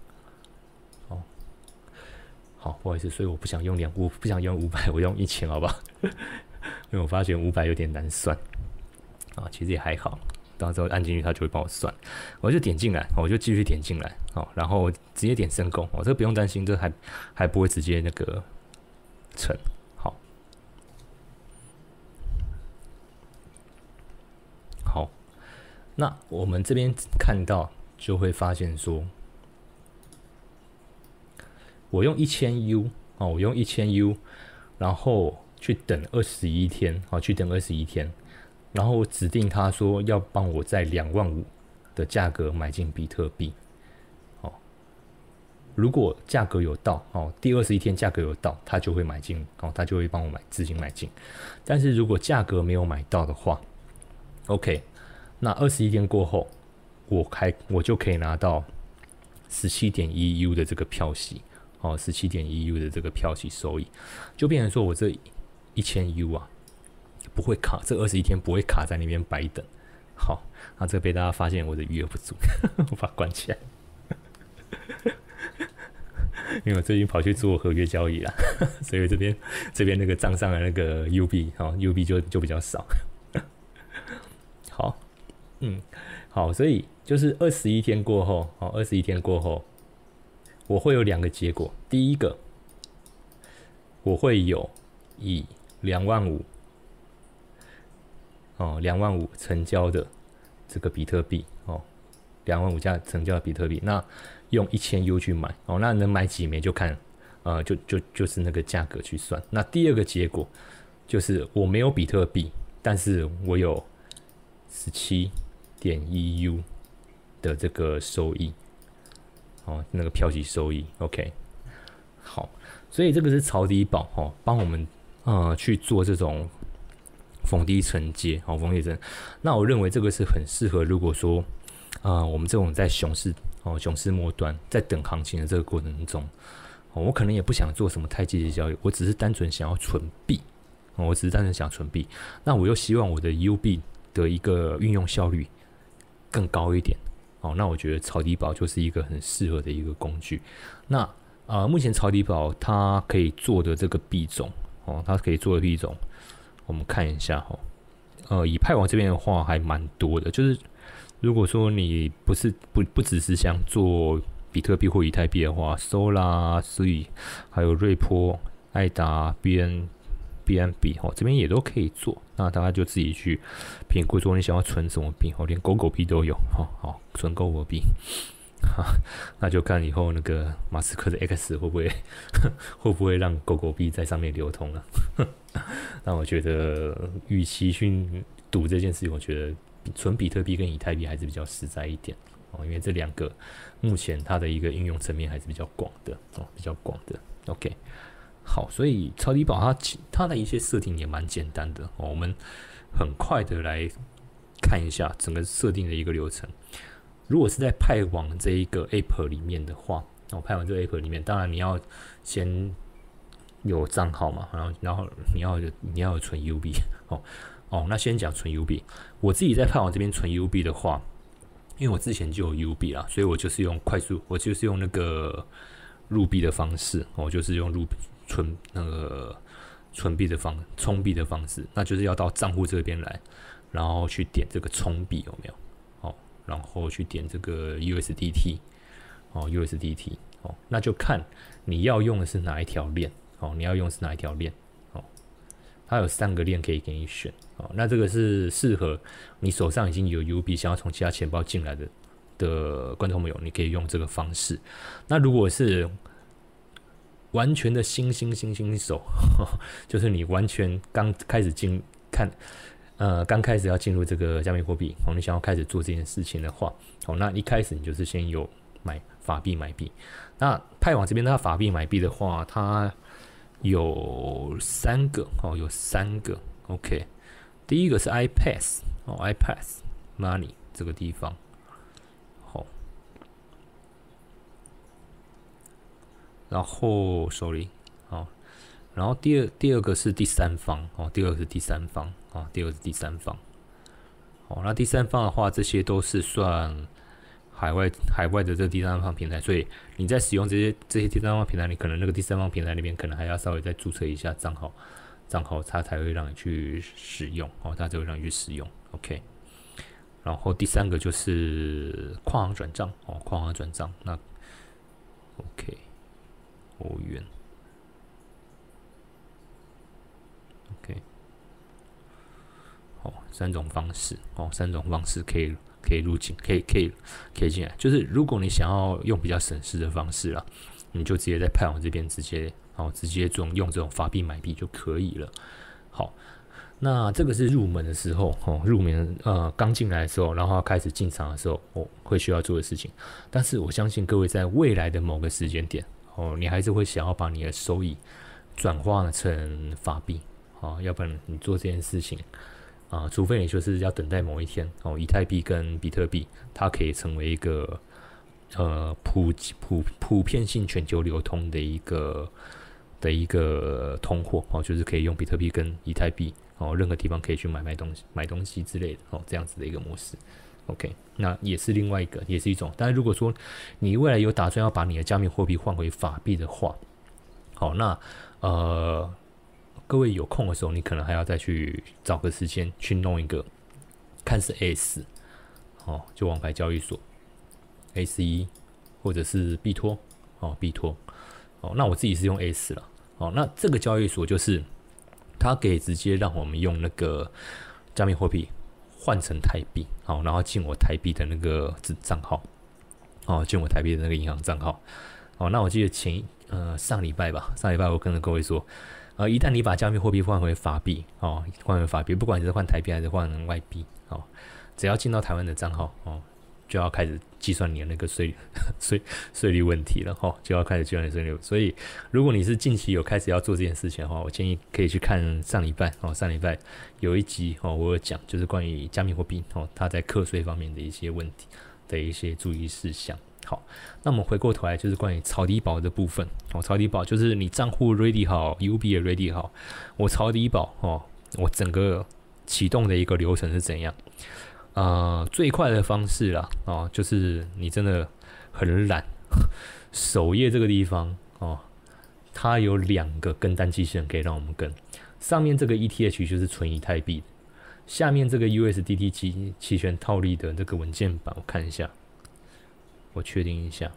好，不好意思，所以我不想用两，我不想用五百，我用一千，好吧？因为我发现五百有点难算啊，其实也还好，到时候按进去，它就会帮我算。我就点进来，我就继续点进来，好，然后直接点申购，我这个不用担心，这还还不会直接那个成。好，好，那我们这边看到就会发现说。我用一千 U 哦，我用一千 U，然后去等二十一天哦，去等二十一天，然后指定他说要帮我在两万五的价格买进比特币，哦，如果价格有到哦，第二十一天价格有到，他就会买进哦，他就会帮我买资金买进，但是如果价格没有买到的话，OK，那二十一天过后，我开我就可以拿到十七点一 U 的这个票息。哦，十七点一 U 的这个票息收益，就变成说我这一千 U 啊，不会卡，这二十一天不会卡在那边白等。好，那这个被大家发现我的余额不足，我把关起来。因为我最近跑去做合约交易了，所以这边这边那个账上的那个 U 币，哦，U 币就就比较少。好，嗯，好，所以就是二十一天过后，哦，二十一天过后。我会有两个结果，第一个，我会有以两万五哦，两万五成交的这个比特币哦，两万五价成交的比特币，那用一千 U 去买哦，那能买几枚就看，呃，就就就是那个价格去算。那第二个结果就是我没有比特币，但是我有十七点一 U 的这个收益。哦，那个票息收益，OK，好，所以这个是抄底宝哦，帮我们呃去做这种逢低承接，好逢低承。那我认为这个是很适合，如果说啊，我们这种在熊市哦，熊市末端在等行情的这个过程中，哦，我可能也不想做什么太积极交易，我只是单纯想要存币，我只是单纯想存币，那我又希望我的 U 币的一个运用效率更高一点。哦，那我觉得抄底宝就是一个很适合的一个工具。那啊，目前抄底宝它可以做的这个币种哦，它可以做的币种，我们看一下哈。呃，以派网这边的话还蛮多的，就是如果说你不是不不只是想做比特币或以太币的话，Sola、所以还有瑞波、爱达、BN。B N B 哦，这边也都可以做，那大家就自己去评估说你想要存什么币哦，连狗狗币都有哦，好存狗狗币，哈，那就看以后那个马斯克的 X 会不会会不会让狗狗币在上面流通了？那我觉得，与其去赌这件事情，我觉得纯比特币跟以太币还是比较实在一点哦，因为这两个目前它的一个应用层面还是比较广的哦，比较广的。OK，好，所以超低保它它的一些设定也蛮简单的，我们很快的来看一下整个设定的一个流程。如果是在派网这一个 App 里面的话，哦，派网这个 App 里面，当然你要先有账号嘛，然后然后你要你要存 UB 哦。哦，那先讲存 UB。我自己在派网这边存 UB 的话，因为我之前就有 UB 啦，所以我就是用快速，我就是用那个入币的方式，我就是用入币存那个存币的方充币的方式，那就是要到账户这边来，然后去点这个充币有没有？哦，然后去点这个 USDT，哦 USDT，哦，那就看你要用的是哪一条链，哦，你要用是哪一条链，哦，它有三个链可以给你选。哦，那这个是适合你手上已经有 UB，想要从其他钱包进来的的观众朋友，你可以用这个方式。那如果是完全的新新新新手，就是你完全刚开始进看，呃，刚开始要进入这个加密货币，哦，你想要开始做这件事情的话，哦，那一开始你就是先有买法币买币。那派网这边它法币买币的话，它有三个哦，有三个，OK。第一个是 iPass 哦，iPass Money 这个地方，好，然后 Sorry 好，然后第二第二个是第三方哦，第二个是第三方啊，第二个是第三方，好，那第三方的话，这些都是算海外海外的这个第三方平台，所以你在使用这些这些第三方平台，你可能那个第三方平台那边可能还要稍微再注册一下账号。账号它才会让你去使用哦，它才会让你去使用。OK，然后第三个就是跨行转账哦，跨行转账那 OK，欧元 OK，哦，三种方式哦，三种方式可以可以入境，可以可以可以进来。就是如果你想要用比较省事的方式啦，你就直接在派网这边直接。哦，直接这种用这种法币买币就可以了。好，那这个是入门的时候，哦，入门呃刚进来的时候，然后开始进场的时候，哦，会需要做的事情。但是我相信各位在未来的某个时间点，哦，你还是会想要把你的收益转化成法币，哦，要不然你做这件事情啊，除非你就是要等待某一天，哦，以太币跟比特币它可以成为一个呃普普普遍性全球流通的一个。的一个通货哦，就是可以用比特币跟以太币哦，任何地方可以去买卖东西、买东西之类的哦，这样子的一个模式。OK，那也是另外一个，也是一种。但是如果说你未来有打算要把你的加密货币换回法币的话，好，那呃，各位有空的时候，你可能还要再去找个时间去弄一个，看是 S 哦，就王牌交易所 S 一或者是币托哦，币托。哦，那我自己是用 S 了。哦，那这个交易所就是它可以直接让我们用那个加密货币换成台币，好，然后进我台币的那个账号，哦，进我台币的那个银行账号。哦，那我记得前呃上礼拜吧，上礼拜我跟各位说，呃，一旦你把加密货币换回法币，哦，换回法币，不管你是换台币还是换外币，哦，只要进到台湾的账号，哦。就要开始计算你的那个税 税税率问题了哈，就要开始计算你税率。所以，如果你是近期有开始要做这件事情的话，我建议可以去看上礼拜哦，上礼拜有一集哦，我有讲就是关于加密货币哦，它在课税方面的一些问题的一些注意事项。好，那我们回过头来就是关于超低保的部分哦，超低保就是你账户 ready 好，UB 也 ready 好，我超低保哦，我整个启动的一个流程是怎样？呃，最快的方式啦，哦，就是你真的很懒，首页这个地方哦，它有两个跟单机器人可以让我们跟，上面这个 ETH 就是纯以太币，下面这个 USDT 期期权套利的这个文件版，我看一下，我确定一下，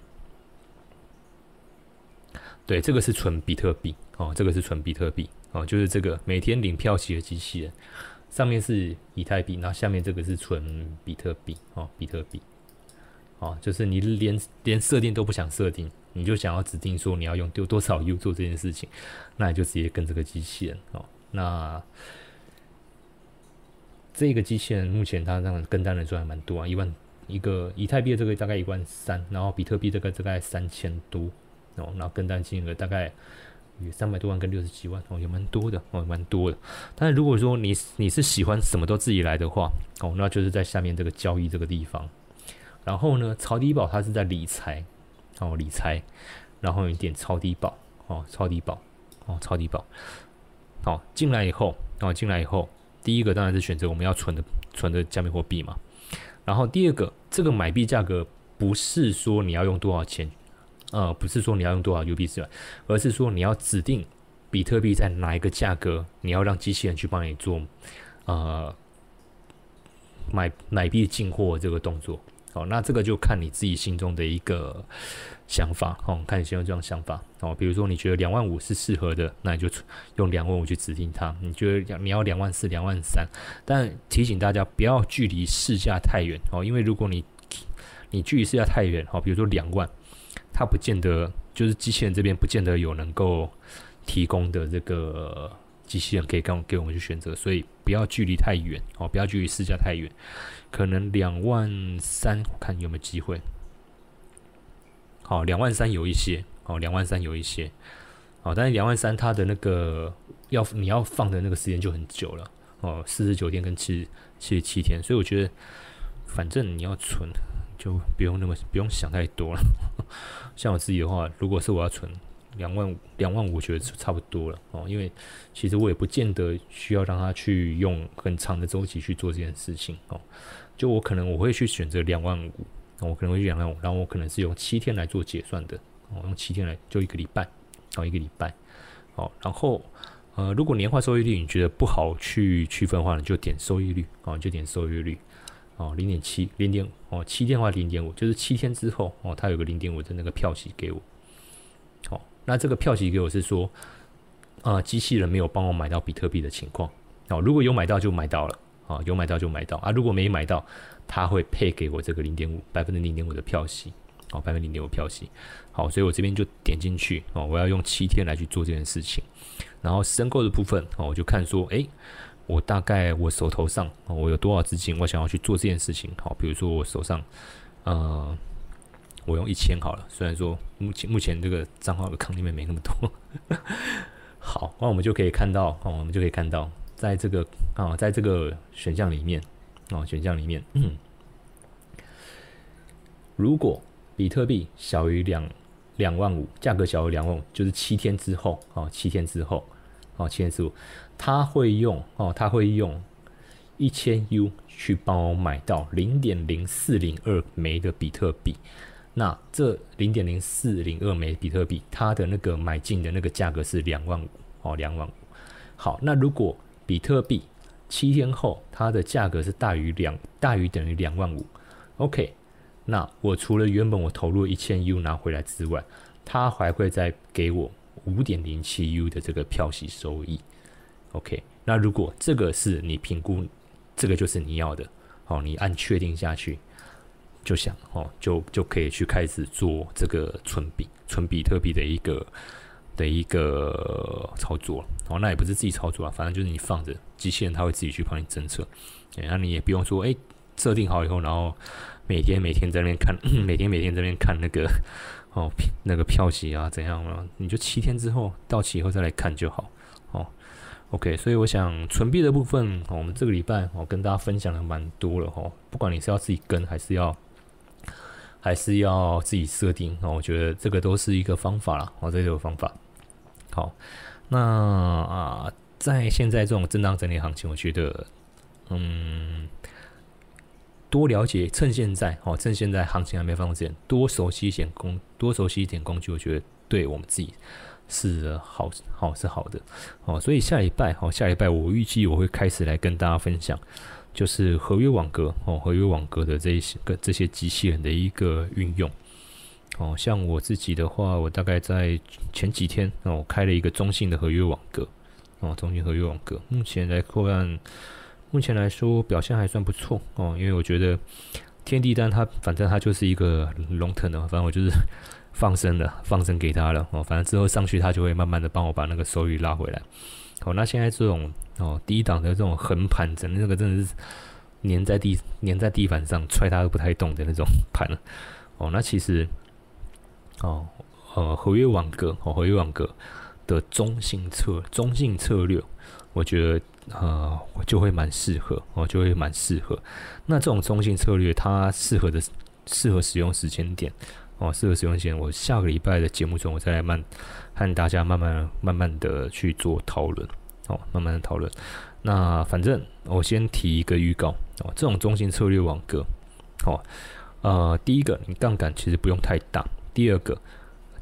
对，这个是纯比特币哦，这个是纯比特币哦，就是这个每天领票息的机器人。上面是以太币，然后下面这个是纯比特币哦，比特币哦，就是你连连设定都不想设定，你就想要指定说你要用丢多少 U 做这件事情，那你就直接跟这个机器人哦。那这个机器人目前它这样跟单人数还蛮多啊，一万一个以太币这个大概一万三，然后比特币这个大概三千多哦，然后跟单金额大概有三百多万跟六十几万哦，也蛮多的哦，蛮多的。但是如果说你你是喜欢什么都自己来的话哦，那就是在下面这个交易这个地方。然后呢，超低保它是在理财哦，理财，然后你点超低保哦，超低保哦，超低保。好，进来以后哦，进来以后，第一个当然是选择我们要存的存的加密货币嘛。然后第二个，这个买币价格不是说你要用多少钱，呃，不是说你要用多少 UBC，而是说你要指定比特币在哪一个价格，你要让机器人去帮你做呃买买币进货这个动作。好，那这个就看你自己心中的一个想法哦，看你心中这种想法哦。比如说你觉得两万五是适合的，那你就用两万五去指定它。你觉得你要两万四、两万三，但提醒大家不要距离市价太远哦，因为如果你你距离市价太远哦，比如说两万，它不见得就是机器人这边不见得有能够提供的这个机器人可以给给我们去选择，所以不要距离太远哦，不要距离市价太远。可能两万三，看有没有机会。好，两万三有一些，哦，两万三有一些，好，但是两万三它的那个要你要放的那个时间就很久了，哦，四十九天跟七七十七天，所以我觉得反正你要存，就不用那么不用想太多了。像我自己的话，如果是我要存。两万五，两万五，我觉得差不多了哦。因为其实我也不见得需要让他去用很长的周期去做这件事情哦。就我可能我会去选择两万五，我可能会去两万五，然后我可能是用七天来做结算的哦，用七天来就一个礼拜哦，一个礼拜哦。然后呃，如果年化收益率你觉得不好去区分的话，你就点收益率哦，就点收益率哦，零点七，零点哦，七天或零点五，就是七天之后哦，它有个零点五的那个票息给我。哦那这个票息给我是说，啊，机器人没有帮我买到比特币的情况。哦，如果有买到就买到了啊，有买到就买到。啊，如果没买到，他会配给我这个零点五百分之零点五的票息哦，百分之零点五票息，好，所以我这边就点进去哦，我要用七天来去做这件事情，然后申购的部分哦，我就看说，诶，我大概我手头上我有多少资金，我想要去做这件事情，好，比如说我手上，呃。我用一千好了，虽然说目前目前这个账号的坑里面没那么多。好，那我们就可以看到，哦，我们就可以看到，在这个啊，在这个选项里面，哦，选项里面，嗯，如果比特币小于两两万五，价格小于两万五，就是七天之后，哦，七天之后，哦，七天之后，他会用，哦，他会用一千 U 去帮我买到零点零四零二枚的比特币。那这零点零四零二枚比特币，它的那个买进的那个价格是两万五哦，两万五。好，那如果比特币七天后它的价格是大于两大于等于两万五，OK，那我除了原本我投入一千 U 拿回来之外，它还会再给我五点零七 U 的这个票息收益。OK，那如果这个是你评估，这个就是你要的，好，你按确定下去。就想哦，就就可以去开始做这个存比存比特币的一个的一个操作哦，那也不是自己操作啊，反正就是你放着机器人，它会自己去帮你侦测，然后你也不用说，哎，设定好以后，然后每天每天在那边看，每天每天在那边看那个哦那个票息啊怎样了，你就七天之后到期以后再来看就好。OK，所以我想存币的部分，我们这个礼拜我跟大家分享的蛮多了哈，不管你是要自己跟还是要。还是要自己设定啊，我觉得这个都是一个方法啦，哦，这个方法。好，那啊，在现在这种震荡整理行情，我觉得，嗯，多了解，趁现在哦，趁现在行情还没放之前，多熟悉一点工，多熟悉一点工具，我觉得对我们自己是好好是好的哦。所以下礼拜哦，下礼拜我预计我会开始来跟大家分享。就是合约网格哦，合约网格的这些个这些机器人的一个运用哦，像我自己的话，我大概在前几天哦，开了一个中性的合约网格哦，中性合约网格，目前来看，目前来说表现还算不错哦，因为我觉得天地单它反正它就是一个龙腾的，反正我就是放生了，放生给他了哦，反正之后上去他就会慢慢的帮我把那个收益拉回来。好，那现在这种哦，低档的这种横盘整那个真的是粘在地粘在地板上踹它都不太动的那种盘哦，那其实哦呃合约网格哦合约网格的中性策中性策略，我觉得呃就会蛮适合哦就会蛮适合。那这种中性策略它适合的适合使用时间点哦适合使用时间，我下个礼拜的节目中我再来慢和大家慢慢慢慢的去做讨论。哦，慢慢的讨论。那反正我先提一个预告哦，这种中心策略网格，哦，呃，第一个你杠杆其实不用太大。第二个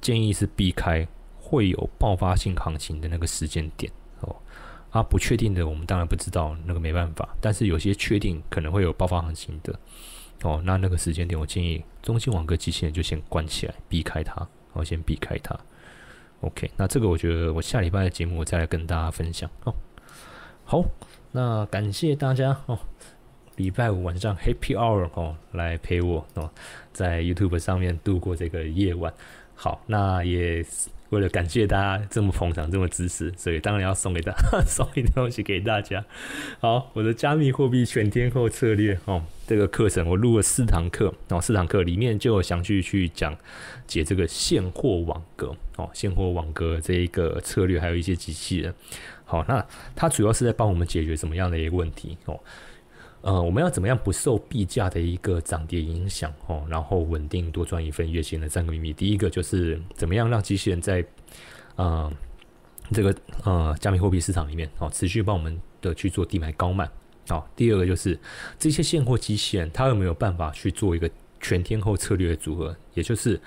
建议是避开会有爆发性行情的那个时间点哦。啊，不确定的我们当然不知道，那个没办法。但是有些确定可能会有爆发行情的哦，那那个时间点我建议中心网格机器人就先关起来，避开它，哦，先避开它。OK，那这个我觉得我下礼拜的节目我再来跟大家分享哦。好，那感谢大家哦，礼拜五晚上 Happy Hour 哦来陪我哦，在 YouTube 上面度过这个夜晚。好，那也。为了感谢大家这么捧场、这么支持，所以当然要送给大家 送一点东西给大家。好，我的加密货币全天候策略哦，这个课程我录了四堂课，然后四堂课里面就详细去讲解这个现货网格哦，现货网格这一个策略，还有一些机器人。好，那它主要是在帮我们解决什么样的一个问题哦？呃，我们要怎么样不受币价的一个涨跌影响哦，然后稳定多赚一份月薪的三个秘密。第一个就是怎么样让机器人在呃这个呃加密货币市场里面哦持续帮我们的去做低买高卖。好，第二个就是这些现货机器人它有没有办法去做一个全天候策略的组合，也就是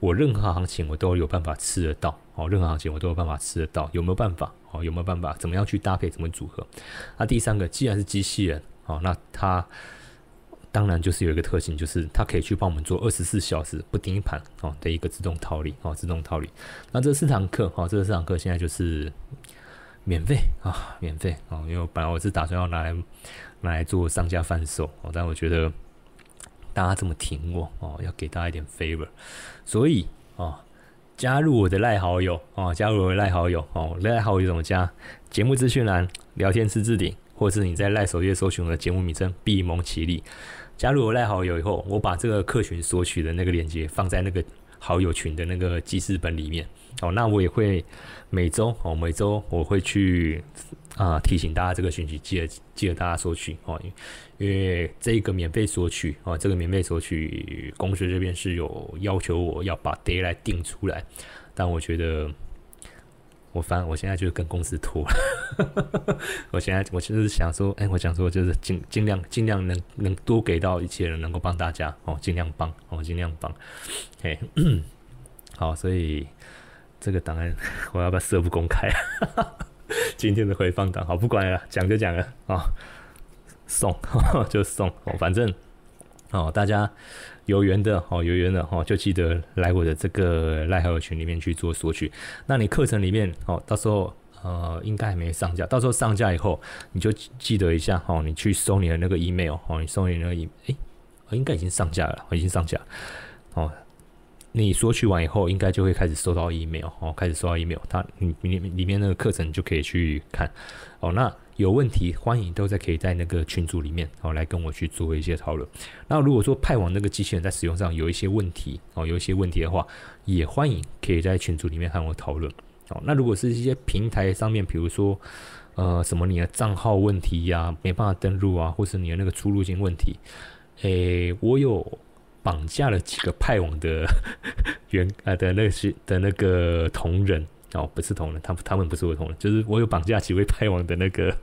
我任何行情我都有办法吃得到哦，任何行情我都有办法吃得到，有没有办法哦？有没有办法？怎么样去搭配？怎么组合？那第三个，既然是机器人。哦，那它当然就是有一个特性，就是它可以去帮我们做二十四小时不盯盘哦的一个自动套利哦，自动套利。那这四堂课哦，这四堂课现在就是免费啊，免费哦，因为本来我是打算要拿来拿来做上架贩售哦，但我觉得大家这么挺我哦，要给大家一点 favor，所以哦，加入我的赖好友哦，加入我的赖好友哦，赖好友怎么加？节目资讯栏聊天室置顶。或是你在赖首页搜寻我的节目名称“闭蒙奇力”，加入我赖好友以后，我把这个客群索取的那个链接放在那个好友群的那个记事本里面。哦，那我也会每周哦，每周我会去啊提醒大家这个讯息，记得记得大家索取哦，因为这个免费索取哦，这个免费索取公司这边是有要求我要把 day 来定出来，但我觉得。我翻我现在就是跟公司拖，我现在我就是想说，哎，我想说就是尽尽量尽量能能多给到一切人，能够帮大家哦，尽量帮哦，尽量帮，哎，好，所以这个档案我要不要设不公开？今天的回放档，好，不管了，讲就讲了啊，送 就送，哦，反正哦，大家。有缘的哦，有缘的哦，就记得来我的这个赖好友群里面去做索取。那你课程里面哦，到时候呃应该还没上架，到时候上架以后你就记得一下哦，你去收你的那个 email 哦，你收你那个 email，哎，应该已经上架了，已经上架哦。你索取完以后，应该就会开始收到 email 哦，开始收到 email，它里里里面那个课程就可以去看哦。那有问题，欢迎都在可以在那个群组里面哦，来跟我去做一些讨论。那如果说派网那个机器人在使用上有一些问题哦，有一些问题的话，也欢迎可以在群组里面和我讨论哦。那如果是一些平台上面，比如说呃什么你的账号问题呀，没办法登录啊，或是你的那个出入境问题，诶，我有绑架了几个派网的 原呃的那些的那个同仁。哦，不是同仁，他他们不是我同仁，就是我有绑架几位 派网的那个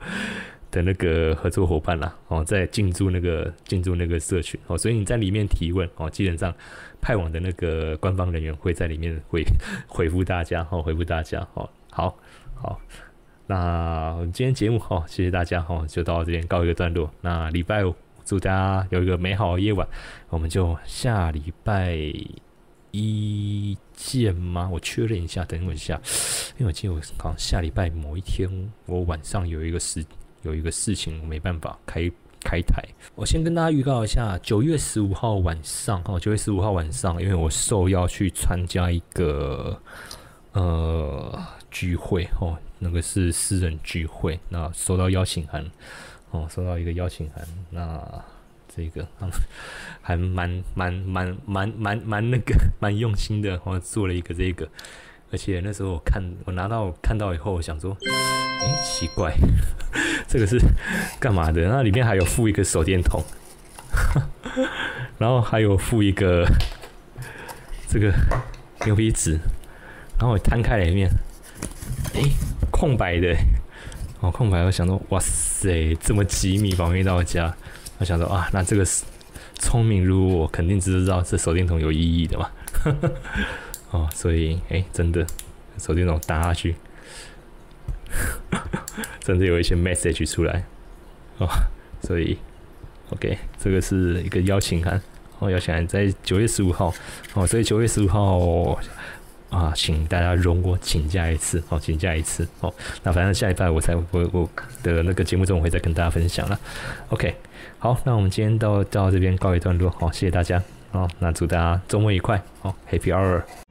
的那个合作伙伴啦。哦，在进驻那个进驻那个社群哦，所以你在里面提问哦，基本上派网的那个官方人员会在里面会 回复大家哦，回复大家哦，好好，那我们今天节目哦，谢谢大家哦，就到这边告一个段落。那礼拜五祝大家有一个美好的夜晚，我们就下礼拜。一见吗？我确认一下，等我一下，因为我记得我好像下礼拜某一天，我晚上有一个事，有一个事情，没办法开开台。我先跟大家预告一下，九月十五号晚上，哦，九月十五号晚上，因为我受邀去参加一个呃聚会，哦，那个是私人聚会，那收到邀请函，哦，收到一个邀请函，那这个 还蛮蛮蛮蛮蛮蛮那个蛮用心的，我做了一个这个，而且那时候我看我拿到看到以后，我想说，哎，奇怪，这个是干嘛的？那里面还有附一个手电筒，然后还有附一个这个牛皮纸，然后我摊开里面，哎，空白的，哦，空白。我想说，哇塞，这么机密保密到家，我想说啊，那这个是聪明如我，肯定知道这手电筒有意义的嘛。哦，所以哎，真的手电筒打下去，真的有一些 message 出来。哦，所以 OK，这个是一个邀请函，哦，邀请函在九月十五号，哦，所以九月十五号啊，请大家容我请假一次，哦，请假一次，哦，那反正下礼拜我才我我的那个节目中我会再跟大家分享了，OK，好，那我们今天到到这边告一段落，好，谢谢大家，好，那祝大家周末愉快，好，Happy Hour。